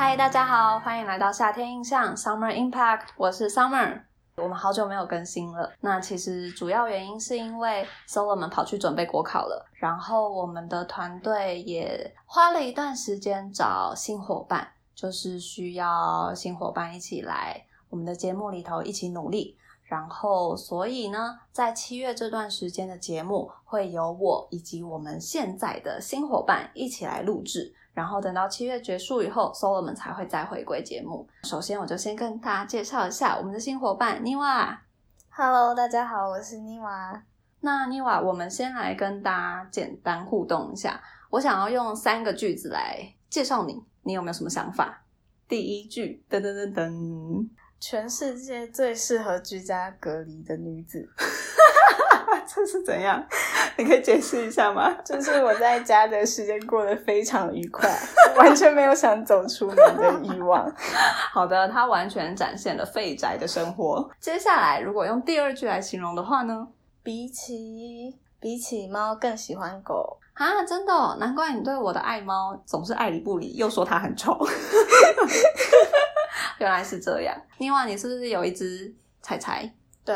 嗨，大家好，欢迎来到夏天印象 Summer Impact，我是 Summer。我们好久没有更新了，那其实主要原因是因为 Solomon 跑去准备国考了，然后我们的团队也花了一段时间找新伙伴，就是需要新伙伴一起来我们的节目里头一起努力。然后，所以呢，在七月这段时间的节目会由我以及我们现在的新伙伴一起来录制。然后等到七月结束以后，Solomon 才会再回归节目。首先，我就先跟大家介绍一下我们的新伙伴妮娃。Hello，大家好，我是妮娃。那妮娃，我们先来跟大家简单互动一下。我想要用三个句子来介绍你，你有没有什么想法？第一句，噔噔噔噔，全世界最适合居家隔离的女子，这是怎样？你可以解释一下吗？就是我在家的时间过得非常愉快，完全没有想走出门的欲望。好的，它完全展现了废宅的生活。接下来，如果用第二句来形容的话呢？比起比起猫，更喜欢狗。啊，真的、哦，难怪你对我的爱猫总是爱理不理，又说它很丑。原来是这样。另外，你是不是有一只彩彩？对，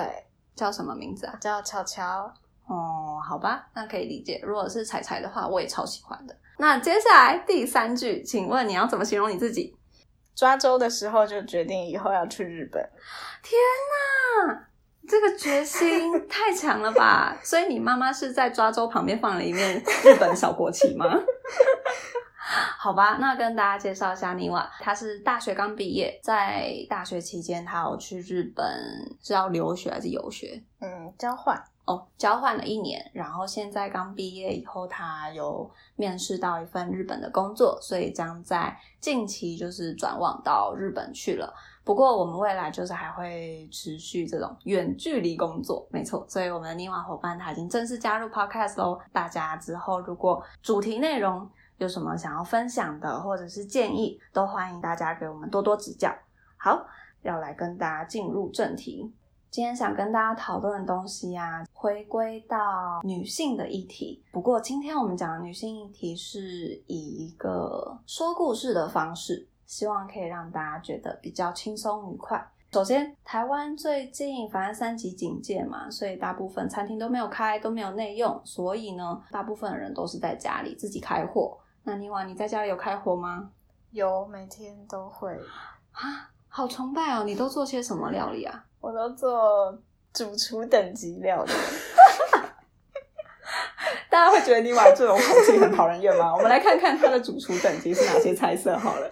叫什么名字啊？叫巧巧。哦，好吧，那可以理解。如果是彩彩的话，我也超喜欢的。那接下来第三句，请问你要怎么形容你自己？抓周的时候就决定以后要去日本。天哪，这个决心太强了吧！所以你妈妈是在抓周旁边放了一面日本小国旗吗？好吧，那跟大家介绍一下妮瓦，他是大学刚毕业，在大学期间他有去日本是要留学还是游学？嗯，交换。哦，交换了一年，然后现在刚毕业以后，他有面试到一份日本的工作，所以将在近期就是转往到日本去了。不过我们未来就是还会持续这种远距离工作，没错。所以我们的妮瓦伙伴他已经正式加入 Podcast 喽。大家之后如果主题内容有什么想要分享的，或者是建议，都欢迎大家给我们多多指教。好，要来跟大家进入正题。今天想跟大家讨论的东西啊，回归到女性的议题。不过今天我们讲的女性议题是以一个说故事的方式，希望可以让大家觉得比较轻松愉快。首先，台湾最近反正三级警戒嘛，所以大部分餐厅都没有开，都没有内用，所以呢，大部分人都是在家里自己开火。那另外，你在家里有开火吗？有，每天都会。啊，好崇拜哦！你都做些什么料理啊？我都做主厨等级料理。大家会觉得你玩这种口气很讨人厌吗？我们来看看它的主厨等级是哪些菜色好了。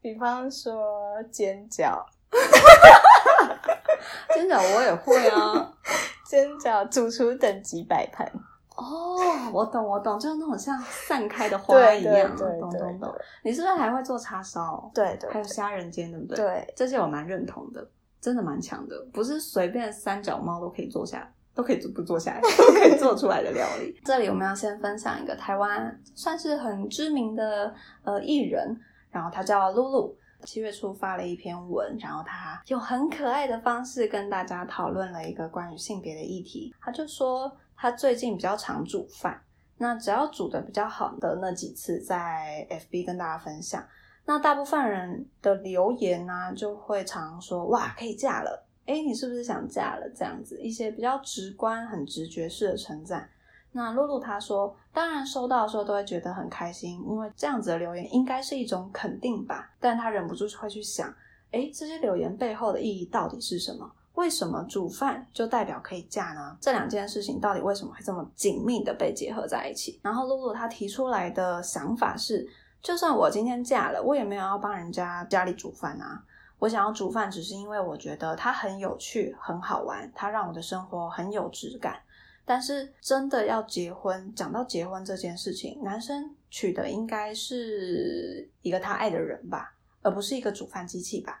比方说煎饺，煎饺我也会啊。煎饺主厨等级摆盘。哦，我懂我懂，就是那种像散开的花一样，对对对懂懂懂。你是不是还会做叉烧？对对，还有虾仁煎，对不对？对，这些我蛮认同的，真的蛮强的，不是随便三脚猫都可以做下。都可以做不做下来，都可以做出来的料理。这里我们要先分享一个台湾算是很知名的呃艺人，然后他叫露露。七月初发了一篇文，然后他用很可爱的方式跟大家讨论了一个关于性别的议题。他就说他最近比较常煮饭，那只要煮的比较好的那几次，在 FB 跟大家分享，那大部分人的留言呢、就会常说哇可以嫁了。哎，你是不是想嫁了？这样子一些比较直观、很直觉式的称赞。那露露她说，当然收到的时候都会觉得很开心，因为这样子的留言应该是一种肯定吧。但她忍不住会去想，哎，这些留言背后的意义到底是什么？为什么煮饭就代表可以嫁呢？这两件事情到底为什么会这么紧密的被结合在一起？然后露露她提出来的想法是，就算我今天嫁了，我也没有要帮人家家里煮饭啊。我想要煮饭，只是因为我觉得它很有趣、很好玩，它让我的生活很有质感。但是真的要结婚，讲到结婚这件事情，男生娶的应该是一个他爱的人吧，而不是一个煮饭机器吧？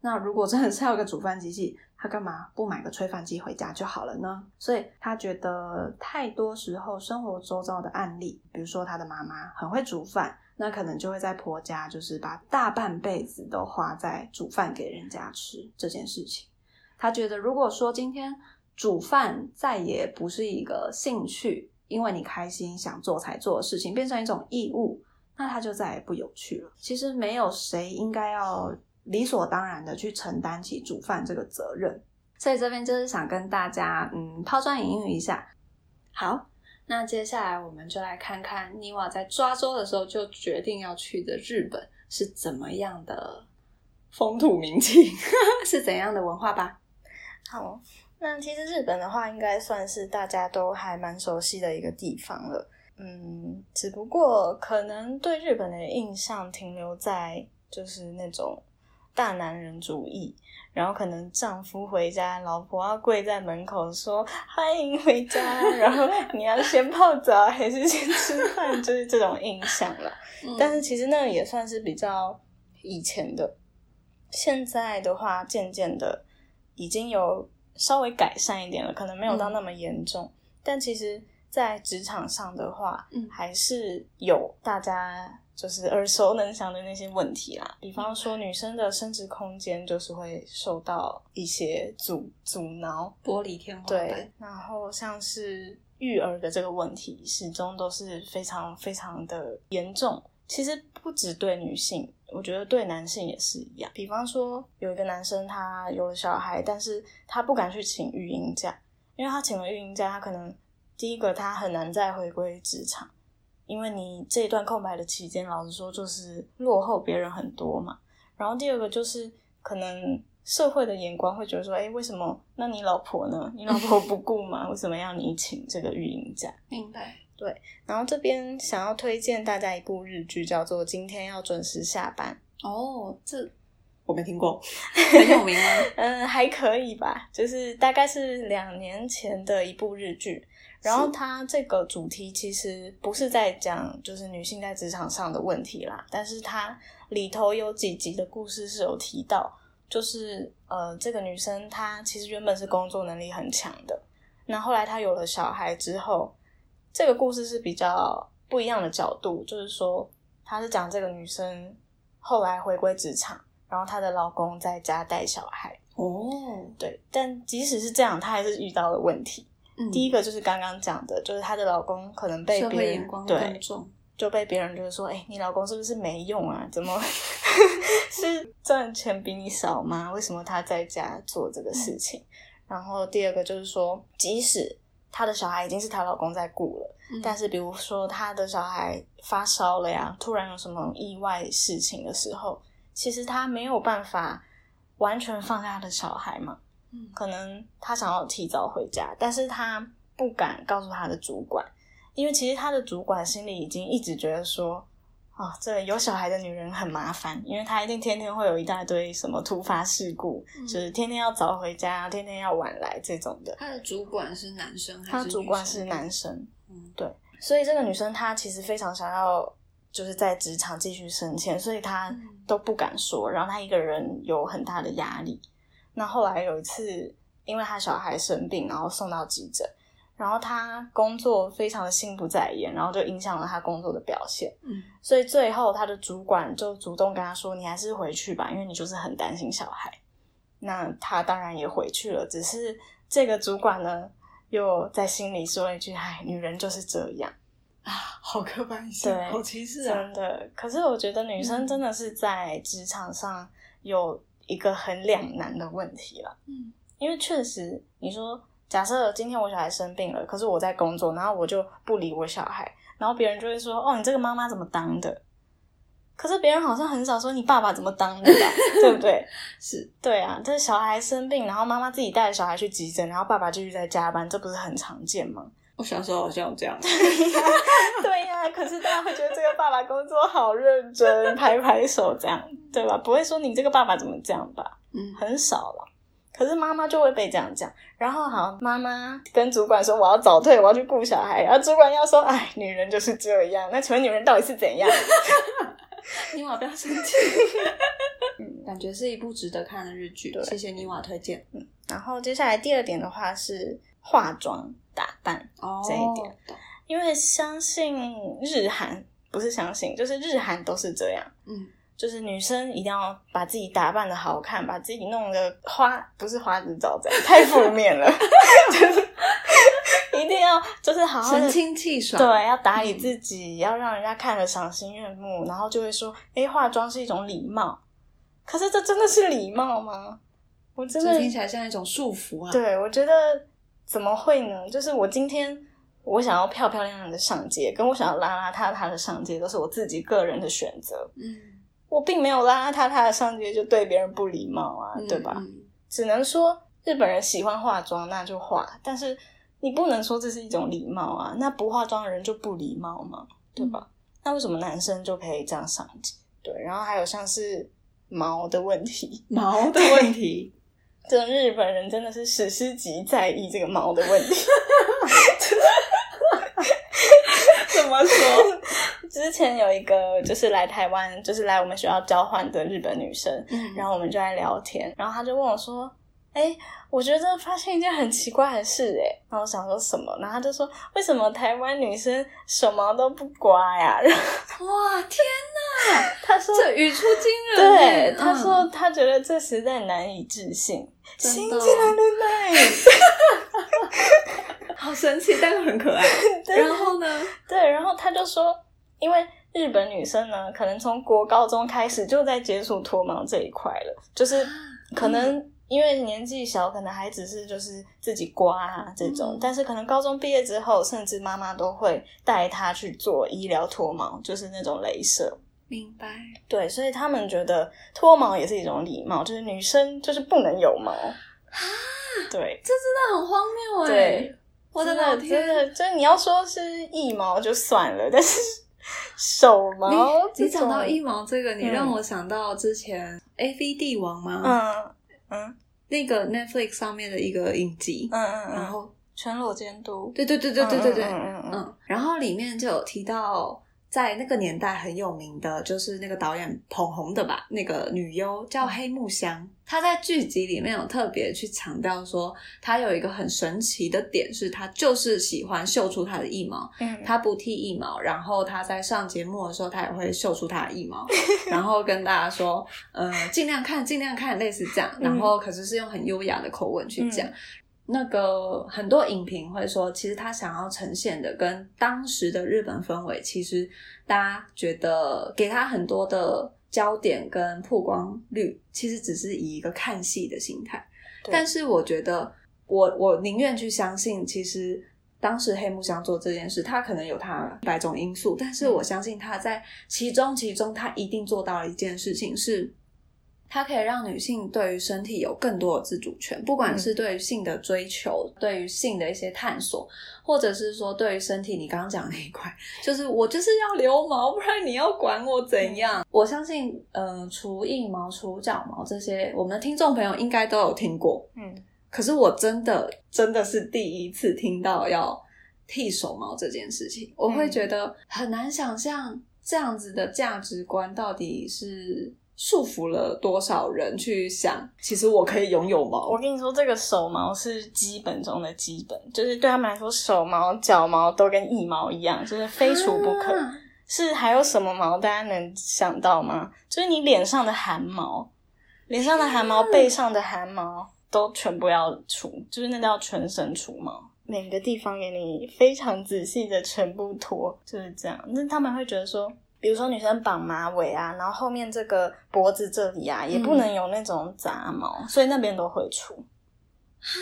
那如果真的是要一个煮饭机器，他干嘛不买个炊饭机回家就好了呢？所以他觉得太多时候生活周遭的案例，比如说他的妈妈很会煮饭。那可能就会在婆家，就是把大半辈子都花在煮饭给人家吃这件事情。他觉得，如果说今天煮饭再也不是一个兴趣，因为你开心想做才做的事情，变成一种义务，那它就再也不有趣了。其实没有谁应该要理所当然的去承担起煮饭这个责任。所以这边就是想跟大家嗯抛砖引玉一下。好，那接下来我们就来看看妮瓦在抓周的时候就决定要去的日本是怎么样的风土民情，是怎样的文化吧。好，那其实日本的话，应该算是大家都还蛮熟悉的一个地方了。嗯，只不过可能对日本的印象停留在就是那种大男人主义，然后可能丈夫回家，老婆要跪在门口说欢迎回家，然后你要先泡澡还是先吃饭，就是这种印象了。但是其实那个也算是比较以前的，现在的话渐渐的已经有稍微改善一点了，可能没有到那么严重，但其实。在职场上的话，嗯，还是有大家就是耳熟能详的那些问题啦。比方说，女生的生殖空间就是会受到一些阻阻挠，玻璃天花板。对，然后像是育儿的这个问题，始终都是非常非常的严重。其实不只对女性，我觉得对男性也是一样。比方说，有一个男生他有了小孩，但是他不敢去请育婴假，因为他请了育婴假，他可能。第一个，他很难再回归职场，因为你这一段空白的期间，老实说就是落后别人很多嘛。然后第二个就是，可能社会的眼光会觉得说，哎，为什么？那你老婆呢？你老婆不顾吗？为什么要你请这个育婴假？明白。对。然后这边想要推荐大家一部日剧，叫做《今天要准时下班》。哦，这我没听过，很有名吗？嗯，还可以吧，就是大概是两年前的一部日剧。然后它这个主题其实不是在讲就是女性在职场上的问题啦，但是它里头有几集的故事是有提到，就是呃这个女生她其实原本是工作能力很强的，那后来她有了小孩之后，这个故事是比较不一样的角度，就是说她是讲这个女生后来回归职场，然后她的老公在家带小孩。哦，对，但即使是这样，她还是遇到了问题。第一个就是刚刚讲的，就是她的老公可能被别人对，就被别人就是说，哎，你老公是不是没用啊？怎么 是赚钱比你少吗？为什么他在家做这个事情？然后第二个就是说，即使她的小孩已经是她老公在顾了，但是比如说她的小孩发烧了呀，突然有什么意外事情的时候，其实她没有办法完全放下她的小孩嘛。可能他想要提早回家，但是他不敢告诉他的主管，因为其实他的主管心里已经一直觉得说，哦，这有小孩的女人很麻烦，因为她一定天天会有一大堆什么突发事故，就是天天要早回家，天天要晚来这种的。他的主管是男生还是？他主管是男生，嗯，对，所以这个女生她其实非常想要就是在职场继续升迁，所以她都不敢说，然后她一个人有很大的压力。那后来有一次，因为他小孩生病，然后送到急诊，然后他工作非常的心不在焉，然后就影响了他工作的表现。嗯，所以最后他的主管就主动跟他说：“你还是回去吧，因为你就是很担心小孩。”那他当然也回去了，只是这个主管呢，又在心里说了一句：“哎，女人就是这样啊，好刻板印象，好歧视啊！”真的，可是我觉得女生真的是在职场上有。一个很两难的问题了，嗯，因为确实，你说假设今天我小孩生病了，可是我在工作，然后我就不理我小孩，然后别人就会说，哦，你这个妈妈怎么当的？可是别人好像很少说你爸爸怎么当的吧，对不对？是，对啊，这小孩生病，然后妈妈自己带着小孩去急诊，然后爸爸继续在加班，这不是很常见吗？我小时候好像有这样，对呀，可是大家会觉得这个爸爸工作好认真，拍拍手这样，对吧？不会说你这个爸爸怎么这样吧？嗯，很少了。可是妈妈就会被这样讲，然后好，妈妈跟主管说我要早退，我要去顾小孩，然后主管要说，哎，女人就是这样。那请问女人到底是怎样？妮瓦不要生气。嗯，感觉是一部值得看的日剧，谢谢妮瓦推荐。嗯，然后接下来第二点的话是化妆。打扮这一点，因为相信日韩不是相信，就是日韩都是这样。嗯，就是女生一定要把自己打扮的好看，把自己弄得花不是花枝招展，太负面了。就是一定要就是好好神清气爽，对，要打理自己，要让人家看了赏心悦目，然后就会说，哎，化妆是一种礼貌。可是这真的是礼貌吗？我真的听起来像一种束缚啊。对，我觉得怎么会呢？就是我今天我想要漂漂亮亮的上街，跟我想要邋邋遢遢的上街，都是我自己个人的选择。嗯，我并没有邋邋遢遢的上街就对别人不礼貌啊，对吧？只能说日本人喜欢化妆，那就化。但是你不能说这是一种礼貌啊，那不化妆的人就不礼貌吗？对吧？那为什么男生就可以这样上街？对，然后还有像是。毛的问题，毛的 问题，这日本人真的是史诗级在意这个猫的问题。怎么说？之前有一个就是来台湾，就是来我们学校交换的日本女生，然后我们就在聊天，然后她就问我说。哎，我觉得发现一件很奇怪的事，哎，然后我想说什么，然后他就说，为什么台湾女生什么都不刮呀？哇，天哪！他说这语出惊人，对，他说他觉得这实在难以置信，新进来的奶，好神奇，但是很可爱。然后呢？对，然后他就说，因为日本女生呢，可能从国高中开始就在接触脱毛这一块了，就是可能。因为年纪小，可能还只是就是自己刮啊这种，但是可能高中毕业之后，甚至妈妈都会带他去做医疗脱毛，就是那种镭射。明白。对，所以他们觉得脱毛也是一种礼貌，就是女生就是不能有毛啊。对，这真的很荒谬哎！对，我的老天，真的就是你要说是腋毛就算了，但是手毛，你讲到腋毛这个，你让我想到之前 A V 帝王吗？嗯。嗯，那个 Netflix 上面的一个影集，嗯嗯然后全裸监督，对对对对对对对，嗯嗯。嗯，然后里面就有提到。在那个年代很有名的，就是那个导演捧红的吧，那个女优叫黑木香。她在剧集里面有特别去强调说，她有一个很神奇的点，是她就是喜欢秀出她的腋毛。嗯，她不剃腋毛，然后她在上节目的时候，她也会秀出她的腋毛，然后跟大家说，呃，尽量看，尽量看，类似这样。然后可是是用很优雅的口吻去讲。那个很多影评会说，其实他想要呈现的跟当时的日本氛围，其实大家觉得给他很多的焦点跟曝光率，其实只是以一个看戏的心态。但是我觉得，我我宁愿去相信，其实当时黑木香做这件事，他可能有他百种因素，但是我相信他在其中其中，他一定做到了一件事情是。它可以让女性对于身体有更多的自主权，不管是对于性的追求，对于性的一些探索，或者是说对于身体，你刚刚讲那一块，就是我就是要留毛，不然你要管我怎样？我相信，呃，除腋毛、除脚毛这些，我们的听众朋友应该都有听过。嗯，可是我真的真的是第一次听到要剃手毛这件事情，我会觉得很难想象这样子的价值观到底是。束缚了多少人去想？其实我可以拥有毛。我跟你说，这个手毛是基本中的基本，就是对他们来说，手毛、脚毛都跟腋毛一样，就是非除不可。是还有什么毛？大家能想到吗？就是你脸上的汗毛，脸上的汗毛、背上的汗毛都全部要除，就是那叫全身除毛，每个地方给你非常仔细的全部脱，就是这样。那他们会觉得说。比如说女生绑马尾啊，然后后面这个脖子这里啊，也不能有那种杂毛，所以那边都会出。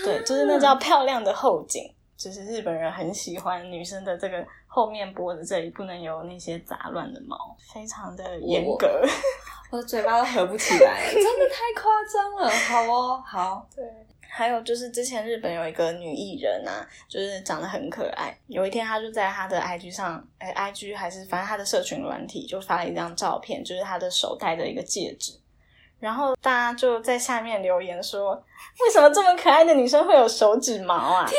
对，就是那叫漂亮的后颈，就是日本人很喜欢女生的这个后面脖子这里不能有那些杂乱的毛，非常的严格。我 的嘴巴都合不起来，真的太夸张了。好哦，好，对。还有就是之前日本有一个女艺人啊，就是长得很可爱。有一天，她就在她的 IG 上，哎，IG 还是反正她的社群软体，就发了一张照片，就是她的手戴着一个戒指。然后大家就在下面留言说：“为什么这么可爱的女生会有手指毛啊？”天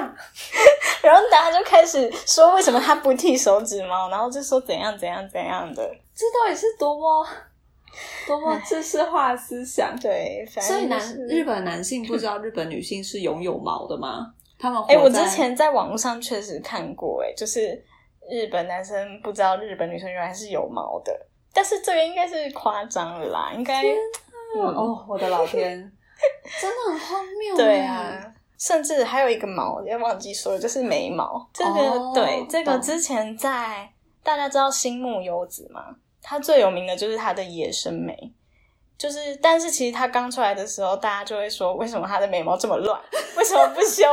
哪！然后大家就开始说：“为什么她不剃手指毛？”然后就说怎样怎样怎样的。这到底是多么？多么知识化思想，对，所以男日本男性不知道日本女性是拥有毛的吗？他们哎，我之前在网络上确实看过，哎，就是日本男生不知道日本女生原来是有毛的，但是这个应该是夸张了啦，应该哦，我的老天，真的很荒谬，对啊，甚至还有一个毛，也忘记说了，就是眉毛。这个对，这个之前在大家知道新木优子吗？他最有名的就是他的野生眉。就是，但是其实他刚出来的时候，大家就会说，为什么他的眉毛这么乱？为什么不修？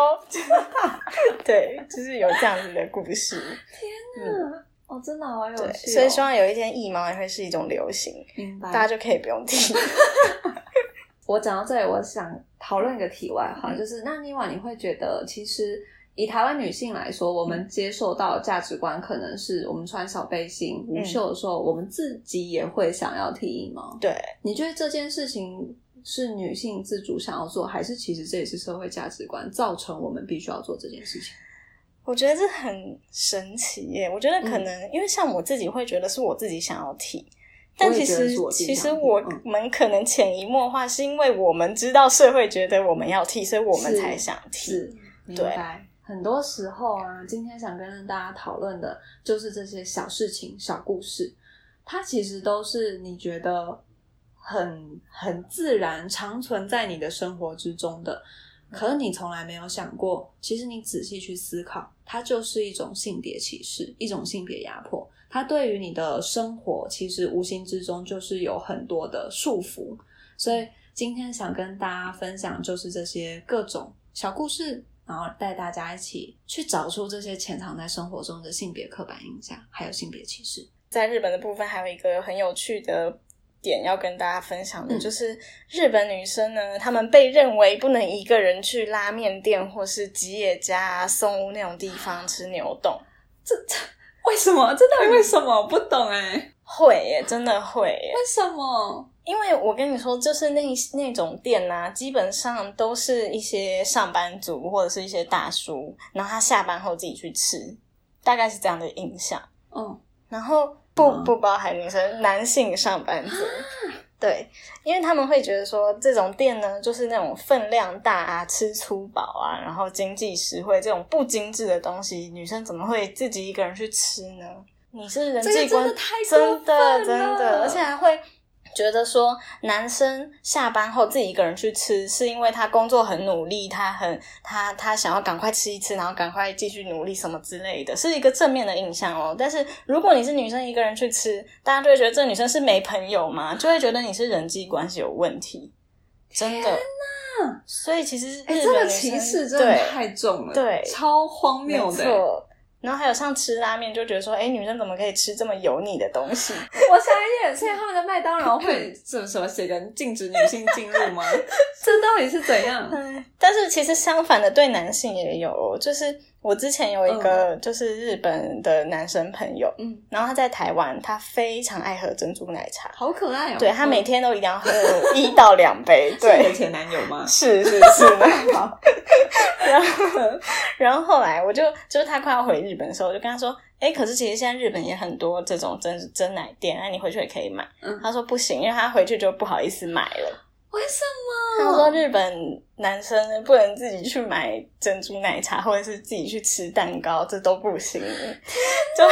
对，就是有这样子的故事。天哪，哦，真的好有趣。所以希望有一天腋毛也会是一种流行，明白大家就可以不用听。我讲到这里，我想讨论一个题外话，就是那另外你会觉得，其实。以台湾女性来说，我们接受到价值观可能是我们穿小背心、无袖的时候，我们自己也会想要剃腋毛。对，你觉得这件事情是女性自主想要做，还是其实这也是社会价值观造成我们必须要做这件事情？我觉得这很神奇耶！我觉得可能因为像我自己会觉得是我自己想要剃，但其实其实我们可能潜移默化是因为我们知道社会觉得我们要剃，所以我们才想剃。对。很多时候啊，今天想跟大家讨论的就是这些小事情、小故事，它其实都是你觉得很很自然、常存在你的生活之中的，可是你从来没有想过，其实你仔细去思考，它就是一种性别歧视，一种性别压迫，它对于你的生活其实无形之中就是有很多的束缚。所以今天想跟大家分享，就是这些各种小故事。然后带大家一起去找出这些潜藏在生活中的性别刻板印象，还有性别歧视。在日本的部分，还有一个很有趣的点要跟大家分享的，就是日本女生呢，她们被认为不能一个人去拉面店或是吉野家、松屋那种地方吃牛冻。这这为什么？这到底为什么？我不懂哎。会耶，真的会。为什么？因为我跟你说，就是那那种店呐，基本上都是一些上班族或者是一些大叔，然后他下班后自己去吃，大概是这样的印象。嗯，然后不不包含女生，男性上班族，对，因为他们会觉得说这种店呢，就是那种分量大啊，吃粗饱啊，然后经济实惠这种不精致的东西，女生怎么会自己一个人去吃呢？你是人际关系真的真的，而且。觉得说男生下班后自己一个人去吃，是因为他工作很努力，他很他他想要赶快吃一吃，然后赶快继续努力什么之类的，是一个正面的印象哦。但是如果你是女生一个人去吃，大家就会觉得这女生是没朋友嘛，就会觉得你是人际关系有问题。真的，所以其实哎，这个歧视真的太重了，对，超荒谬的。然后还有像吃拉面，就觉得说，哎，女生怎么可以吃这么油腻的东西？我想一点，所以他们的麦当劳会 什么什么写个禁止女性进入吗？这到底是怎样？但是其实相反的，对男性也有，就是。我之前有一个就是日本的男生朋友，嗯，然后他在台湾，他非常爱喝珍珠奶茶，好可爱哦。对他每天都一定要喝一到两杯。对，的前男友吗？是是是。好。然后，然后后来我就就是他快要回日本的时候，我就跟他说：“哎，可是其实现在日本也很多这种真真奶店，那你回去也可以买。”他说：“不行，因为他回去就不好意思买了。”为什么？他说日本男生不能自己去买珍珠奶茶，或者是自己去吃蛋糕，这都不行。就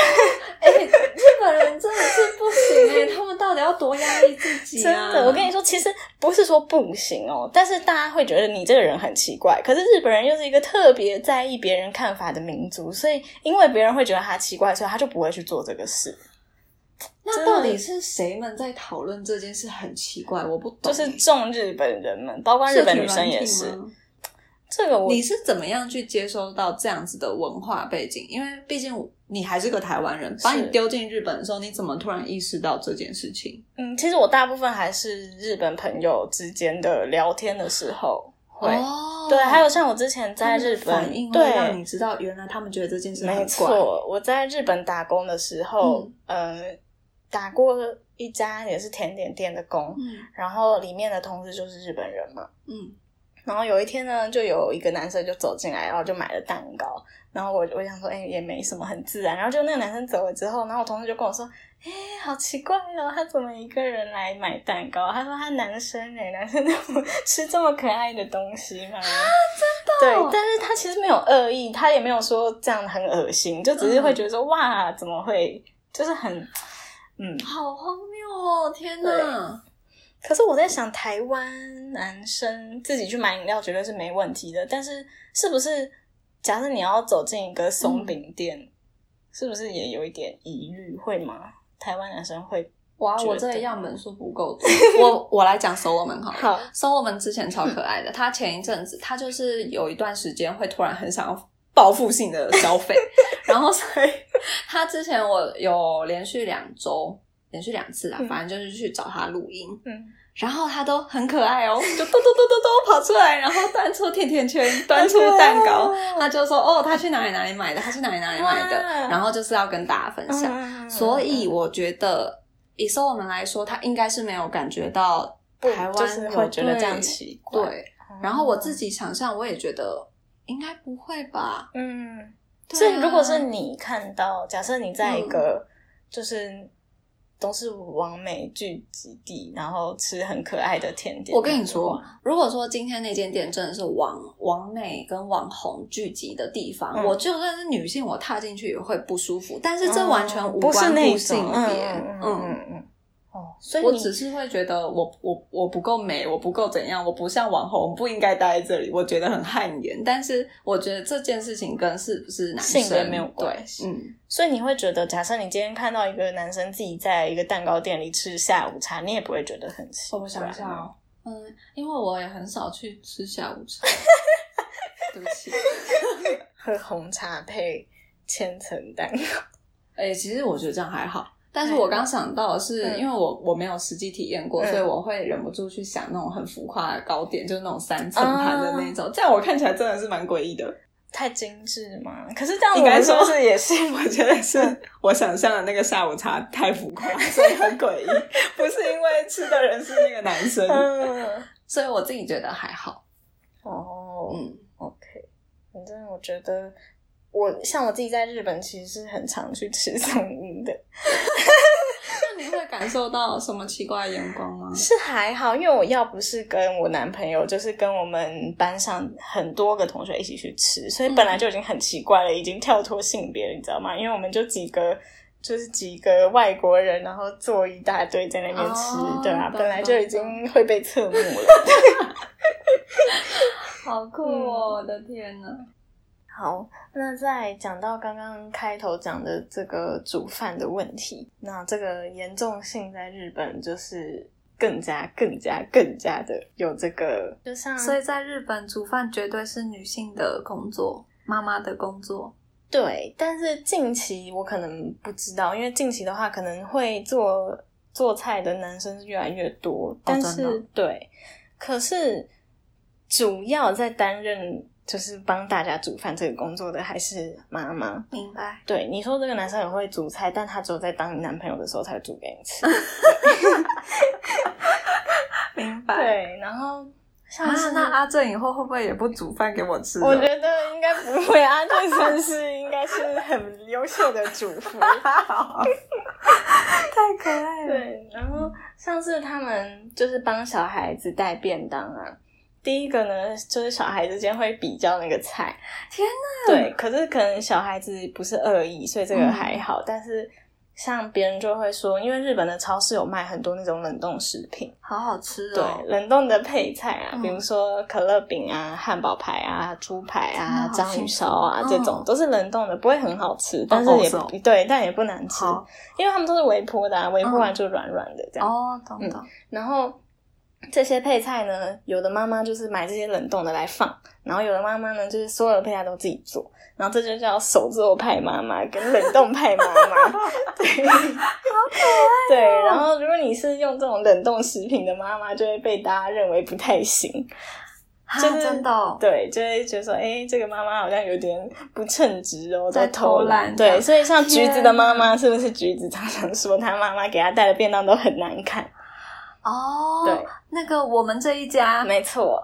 哎，日本人真的是不行哎，他们到底要多压抑自己啊？真的，我跟你说，其实不是说不行哦，但是大家会觉得你这个人很奇怪。可是日本人又是一个特别在意别人看法的民族，所以因为别人会觉得他奇怪，所以他就不会去做这个事。那到底是谁们在讨论这件事？很奇怪，我不懂。就是众日本人们，包括日本女生也是。这个你是怎么样去接收到这样子的文化背景？因为毕竟你还是个台湾人，把你丢进日本的时候，你怎么突然意识到这件事情？嗯，其实我大部分还是日本朋友之间的聊天的时候会。对，还有像我之前在日本，对，让你知道原来他们觉得这件事没错。我在日本打工的时候，嗯。打过一家也是甜点店的工，嗯然后里面的同事就是日本人嘛。嗯，然后有一天呢，就有一个男生就走进来，然后就买了蛋糕。然后我我想说，哎，也没什么，很自然。然后就那个男生走了之后，然后我同事就跟我说，哎，好奇怪哦，他怎么一个人来买蛋糕？他说他男生哎，男生怎么吃这么可爱的东西嘛？啊，真的？对，但是他其实没有恶意，他也没有说这样很恶心，就只是会觉得说，哇，怎么会？就是很。嗯，好荒谬哦！天哪，可是我在想，台湾男生自己去买饮料绝对是没问题的，但是是不是假设你要走进一个松饼店，是不是也有一点疑虑？会吗？台湾男生会？哇，我这个样本数不够多。我我来讲收我们好，好收我们之前超可爱的，他前一阵子他就是有一段时间会突然很想要报复性的消费，然后所以 他之前我有连续两周。连续两次啦，反正就是去找他录音，嗯，然后他都很可爱哦，就咚咚咚咚咚跑出来，然后端出甜甜圈，端出蛋糕，他就说哦，他去哪里哪里买的，他去哪里哪里买的，然后就是要跟大家分享。所以我觉得，以说我们来说，他应该是没有感觉到台湾会觉得这样奇怪。对，然后我自己想象，我也觉得应该不会吧。嗯，所以如果是你看到，假设你在一个就是。都是完美聚集地，然后吃很可爱的甜点。我跟你说，如果说今天那间店真的是网网美跟网红聚集的地方，我就算是女性，我踏进去也会不舒服。但是这完全无关乎性别，嗯嗯嗯。哦，所以我只是会觉得我我我不够美，我不够怎样，我不像网红，不应该待在这里，我觉得很汗颜。但是我觉得这件事情跟是不是男生没有关系。嗯，所以你会觉得，假设你今天看到一个男生自己在一个蛋糕店里吃下午茶，你也不会觉得很奇怪。我想一下哦，嗯，因为我也很少去吃下午茶。对不起，喝红茶配千层蛋糕。哎，其实我觉得这样还好。但是我刚想到的是，因为我我没有实际体验过，所以我会忍不住去想那种很浮夸的糕点，就是那种三层盘的那种，这样我看起来真的是蛮诡异的。太精致嘛？可是这样应该说是也是，我觉得是我想象的那个下午茶太浮夸，所以很诡异。不是因为吃的人是那个男生，所以我自己觉得还好。哦，嗯，OK，反正我觉得。我像我自己在日本，其实是很常去吃松屋的。那你会感受到什么奇怪的眼光吗？是还好，因为我要不是跟我男朋友，就是跟我们班上很多个同学一起去吃，所以本来就已经很奇怪了，已经跳脱性别了，你知道吗？因为我们就几个，就是几个外国人，然后坐一大堆在那边吃，对啊？本来就已经会被侧目了。好酷哦！我的天哪！好，那在讲到刚刚开头讲的这个煮饭的问题，那这个严重性在日本就是更加、更加、更加的有这个，就像所以在日本煮饭绝对是女性的工作，妈妈的工作。对，但是近期我可能不知道，因为近期的话可能会做做菜的男生越来越多，但是对，可是主要在担任。就是帮大家煮饭这个工作的还是妈妈？明白。对，你说这个男生很会煮菜，但他只有在当你男朋友的时候才煮给你吃。明白。对，然后像是那阿正以后会不会也不煮饭给我吃？我觉得应该不会。阿正算是应该是很优秀的主妇，太可爱了。对，然后上次他们就是帮小孩子带便当啊。第一个呢，就是小孩之间会比较那个菜。天哪！对，可是可能小孩子不是恶意，所以这个还好。但是像别人就会说，因为日本的超市有卖很多那种冷冻食品，好好吃哦。对，冷冻的配菜啊，比如说可乐饼啊、汉堡排啊、猪排啊、章鱼烧啊，这种都是冷冻的，不会很好吃，但是也对，但也不难吃，因为他们都是微波的，微波完就软软的这样。哦，懂懂。然后。这些配菜呢，有的妈妈就是买这些冷冻的来放，然后有的妈妈呢，就是所有的配菜都自己做，然后这就叫手做派妈妈跟冷冻派妈妈。对，好可爱。对，然后如果你是用这种冷冻食品的妈妈，就会被大家认为不太行，就是真的。对，就会觉得说，哎，这个妈妈好像有点不称职哦，在偷懒。对，所以像橘子的妈妈，是不是橘子 常常说她妈妈给她带的便当都很难看？哦，对，那个我们这一家，没错。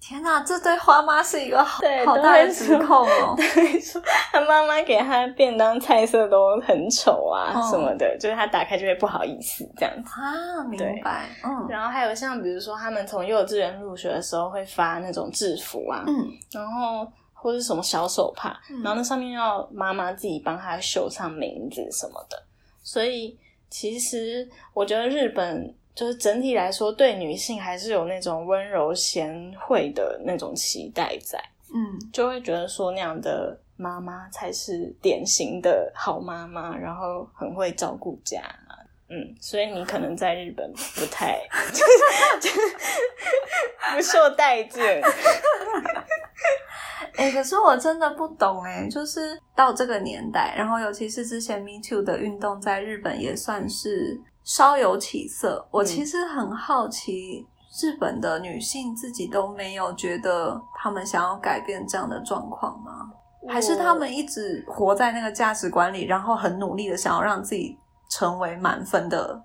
天哪，这对花妈是一个好好大的指控哦。对，说他妈妈给他便当菜色都很丑啊什么的，就是他打开就会不好意思这样子啊。明白，嗯。然后还有像比如说他们从幼稚园入学的时候会发那种制服啊，嗯，然后或者什么小手帕，然后那上面要妈妈自己帮他绣上名字什么的，所以。其实我觉得日本就是整体来说，对女性还是有那种温柔贤惠的那种期待在，嗯，就会觉得说那样的妈妈才是典型的好妈妈，然后很会照顾家，嗯，所以你可能在日本不太 不受待见。哎，可是我真的不懂哎，就是到这个年代，然后尤其是之前 Me Too 的运动在日本也算是稍有起色。我其实很好奇，日本的女性自己都没有觉得她们想要改变这样的状况吗？还是她们一直活在那个价值观里，然后很努力的想要让自己成为满分的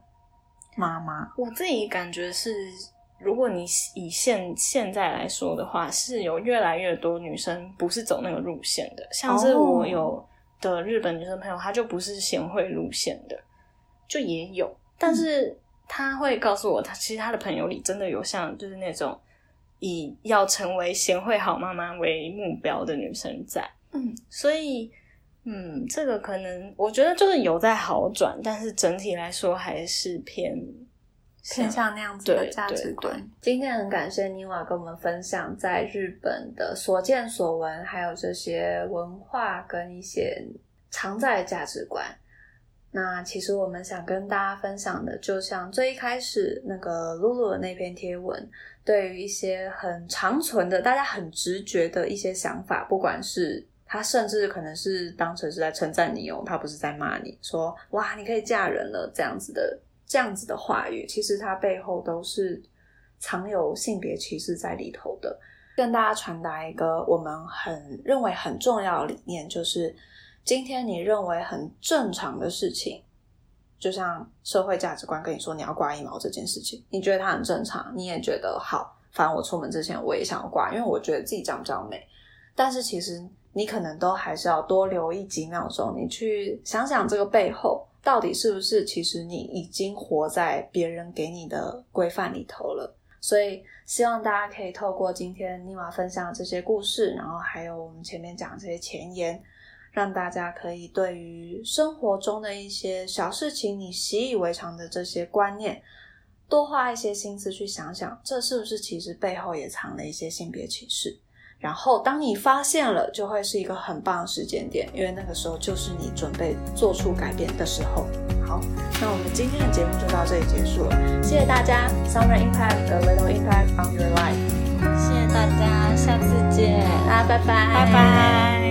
妈妈？我自己感觉是。如果你以现现在来说的话，是有越来越多女生不是走那个路线的，像是我有的日本女生朋友，她就不是贤惠路线的，就也有，但是他会告诉我，他其实他的朋友里真的有像就是那种以要成为贤惠好妈妈为目标的女生在，嗯，所以嗯，这个可能我觉得就是有在好转，但是整体来说还是偏。偏向那样子的价值观。今天很感谢妮瓦跟我们分享在日本的所见所闻，还有这些文化跟一些常在的价值观。那其实我们想跟大家分享的，就像最一开始那个露露的那篇贴文，对于一些很长存的、大家很直觉的一些想法，不管是他甚至可能是当成是在称赞你哦，他不是在骂你，说哇你可以嫁人了这样子的。这样子的话语，其实它背后都是藏有性别歧视在里头的。跟大家传达一个我们很认为很重要的理念，就是今天你认为很正常的事情，就像社会价值观跟你说你要挂一毛这件事情，你觉得它很正常，你也觉得好。反正我出门之前我也想要挂，因为我觉得自己长比较美。但是其实你可能都还是要多留意几秒钟，你去想想这个背后。到底是不是？其实你已经活在别人给你的规范里头了。所以希望大家可以透过今天妮娃分享这些故事，然后还有我们前面讲这些前言，让大家可以对于生活中的一些小事情，你习以为常的这些观念，多花一些心思去想想，这是不是其实背后也藏了一些性别歧视。然后，当你发现了，就会是一个很棒的时间点，因为那个时候就是你准备做出改变的时候。好，那我们今天的节目就到这里结束了，谢谢大家。Summer impact, a little impact on your life。谢谢大家，下次见，大家拜拜，拜拜。